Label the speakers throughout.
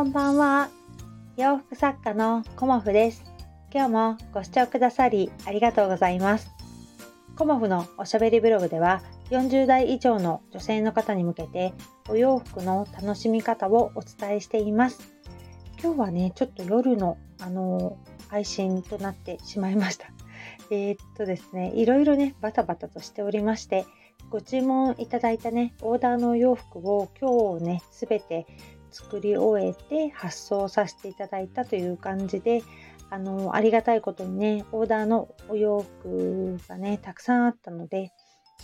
Speaker 1: こんばんは。洋服作家のコモフです。今日もご視聴くださりありがとうございます。コモフのおしゃべりブログでは40代以上の女性の方に向けてお洋服の楽しみ方をお伝えしています。今日はね、ちょっと夜のあの配信となってしまいました。えー、っとですね、いろいろね、バタバタとしておりまして、ご注文いただいたね、オーダーのお洋服を今日ね、すべて作り終えて発送させていただいたという感じであのありがたいことにねオーダーのお洋服がねたくさんあったので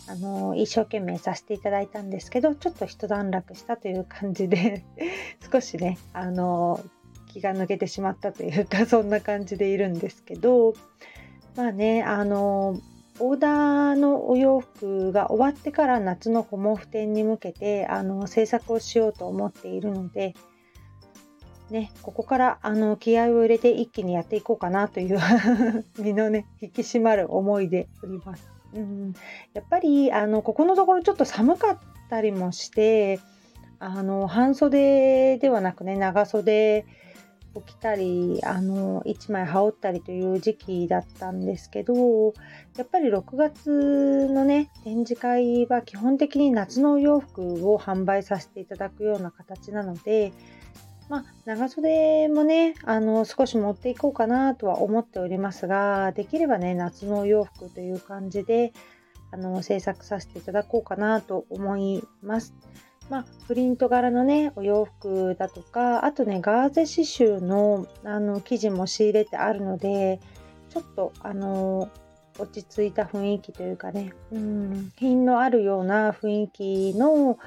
Speaker 1: あの一生懸命させていただいたんですけどちょっと一段落したという感じで 少しねあの気が抜けてしまったというかそんな感じでいるんですけどまあねあのオーダーのお洋服が終わってから夏のホモフ展に向けてあの制作をしようと思っているので、ね、ここからあの気合を入れて一気にやっていこうかなという 身のね引き締まる思いでおります。うん、やっぱりあのここのところちょっと寒かったりもしてあの半袖ではなくね長袖起きたりあの1枚羽織ったりという時期だったんですけどやっぱり6月のね展示会は基本的に夏のお洋服を販売させていただくような形なのでまあ、長袖もねあの少し持っていこうかなとは思っておりますができればね夏のお洋服という感じであの制作させていただこうかなと思います。まあ、プリント柄のねお洋服だとかあとねガーゼ刺繍のあの生地も仕入れてあるのでちょっとあの落ち着いた雰囲気というかねうん品のあるような雰囲気の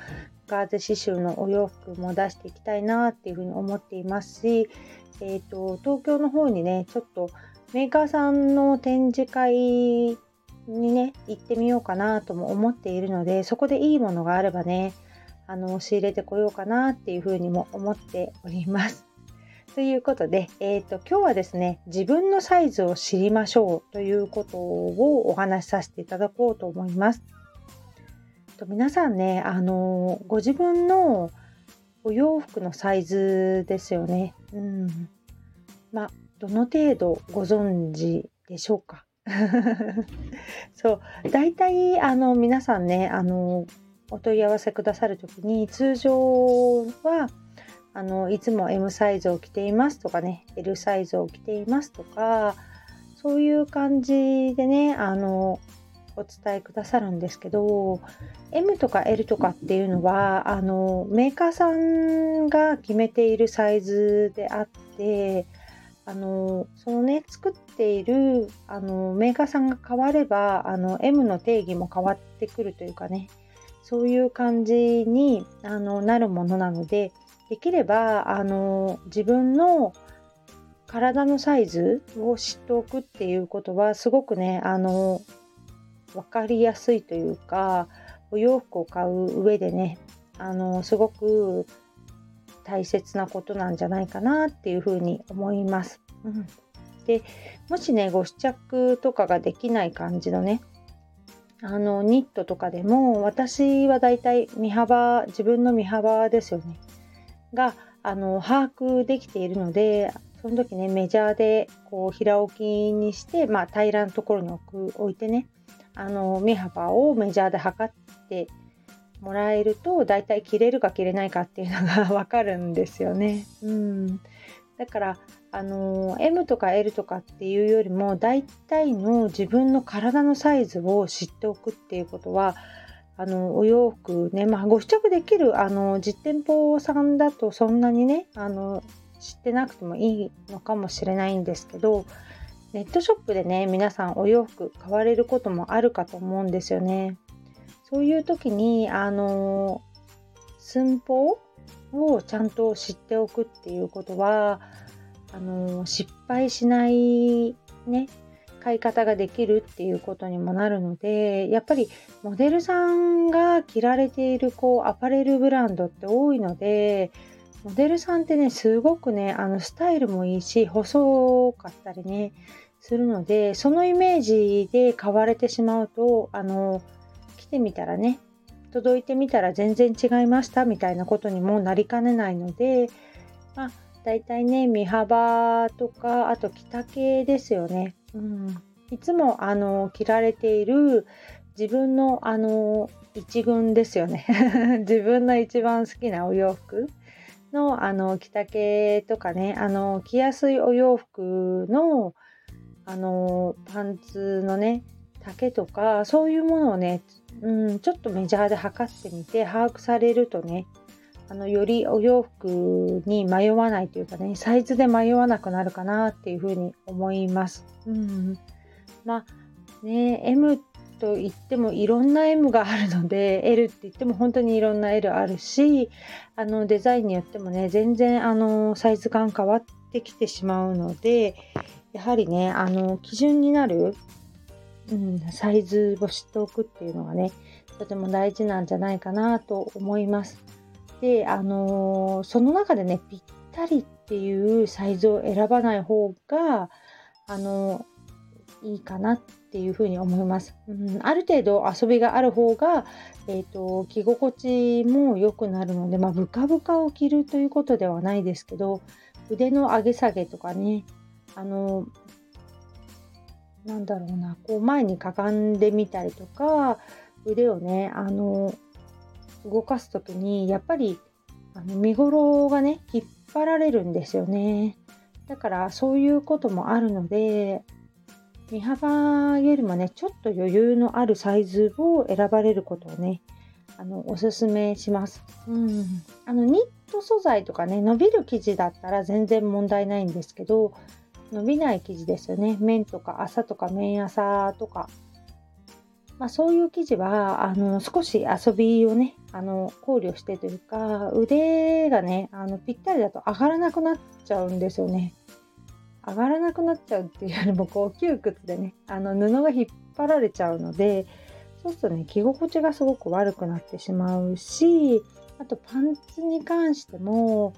Speaker 1: ガーゼ刺繍のお洋服も出していきたいなっていうふうに思っていますし、えーと、東京の方にねちょっとメーカーさんの展示会にね行ってみようかなとも思っているのでそこでいいものがあればねあの仕入れてこようかなっていうふうにも思っております。ということで、えーと、今日はですね自分のサイズを知りましょうということをお話しさせていただこうと思います。と皆さんねあのご自分のお洋服のサイズですよね。うん、まあどの程度ご存知でしょうか？そう大体あの皆さんねあのお問い合わせくださる時に通常はあのいつも M サイズを着ていますとかね L サイズを着ていますとかそういう感じでねあのお伝えくださるんですけど M とか L とかっていうのはあのメーカーさんが決めているサイズであってあのそのね作っているあのメーカーさんが変わればあの M の定義も変わってくるというかねそういう感じにあのなるものなのでできればあの自分の体のサイズを知っておくっていうことはすごくねあの分かりやすいというかお洋服を買う上でねあのすごく大切なことなんじゃないかなっていうふうに思います。うん、でもしねご試着とかができない感じのねあのニットとかでも私はだいたい身幅自分の身幅ですよねがあの把握できているのでその時ねメジャーでこう平置きにして、まあ、平らなところに置く置いてねあの身幅をメジャーで測ってもらえるとだいたい切れるか切れないかっていうのが 分かるんですよね。うんだからあの M とか L とかっていうよりも大体の自分の体のサイズを知っておくっていうことはあのお洋服ね、まあ、ご試着できるあの実店舗さんだとそんなにねあの知ってなくてもいいのかもしれないんですけどネットショップでね皆さんお洋服買われることもあるかと思うんですよね。そういう時にあの寸法をちゃんと知っておくっていうことはあの失敗しないね買い方ができるっていうことにもなるのでやっぱりモデルさんが着られているこうアパレルブランドって多いのでモデルさんってねすごくねあのスタイルもいいし細かったりねするのでそのイメージで買われてしまうとあの来てみたらね届いてみたら全然違いましたみたいなことにもなりかねないので、まあ、大体ね身幅とかあと着丈ですよね。うん、いつもあの着られている自分のあの一軍ですよね 自分の一番好きなお洋服のあの着丈とかねあの着やすいお洋服のあのパンツのね丈とかそういうものをね、うん、ちょっとメジャーで測ってみて把握されるとねあのよりお洋服に迷わないというかねサイズで迷わなくなるかなっていうふうに思います。うん、まあね M と言ってもいろんな M があるので L って言っても本当にいろんな L あるしあのデザインによってもね全然あのサイズ感変わってきてしまうのでやはりねあの基準になる、うん、サイズを知っておくっていうのがねとても大事なんじゃないかなと思います。であのその中でねぴったりっていうサイズを選ばない方があのいいかなっていうふうに思います。うん、ある程度遊びがある方が、えーと、着心地も良くなるので、まあ、ブカブカを着るということではないですけど腕の上げ下げとかねあのなんだろうなこう前にかがんでみたりとか腕をねあの動かす時にやっぱりあの身ごろがね引っ張られるんですよね。だからそういうこともあるので身幅よりもねちょっと余裕のあるサイズを選ばれることをねあのおすすめします、うん、あのニット素材とかね伸びる生地だったら全然問題ないんですけど伸びない生地ですよね綿とか麻とか綿麻とかまあ、そういう生地はあの少し遊びをねあの考慮してというか腕がねあのぴったりだと上がらなくなっちゃうんですよね。上がらなくなっちゃうっていうよりも こう窮屈でねあの布が引っ張られちゃうのでそうするとね着心地がすごく悪くなってしまうしあとパンツに関しても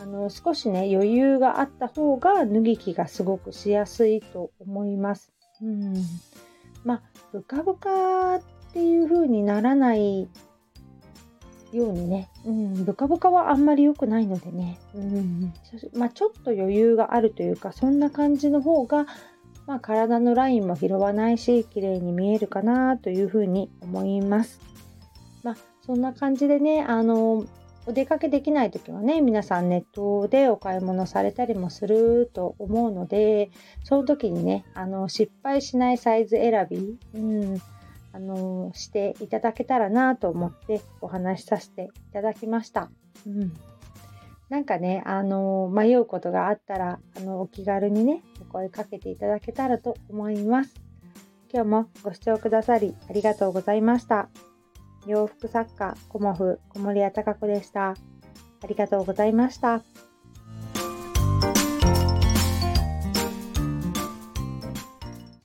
Speaker 1: あの少しね余裕があった方が脱ぎ着がすごくしやすいと思います。うん。まあ、ブカブカっていう風にならないようにね、うん、ブカブカはあんまり良くないのでね、うん。まあ、ちょっと余裕があるというかそんな感じの方が、まあ、体のラインも拾わないし綺麗に見えるかなというふうに思います。まあ、そんな感じでねあのお出かけできない時はね皆さんネットでお買い物されたりもすると思うのでその時にねあの失敗しないサイズ選び、うん、あのしていただけたらなと思ってお話しさせていただきました。うんなんかね、あの迷うことがあったら、あのお気軽にね、お声かけていただけたらと思います。今日もご視聴くださりありがとうございました。洋服作家、コモフ、小森屋隆子でした。ありがとうございました。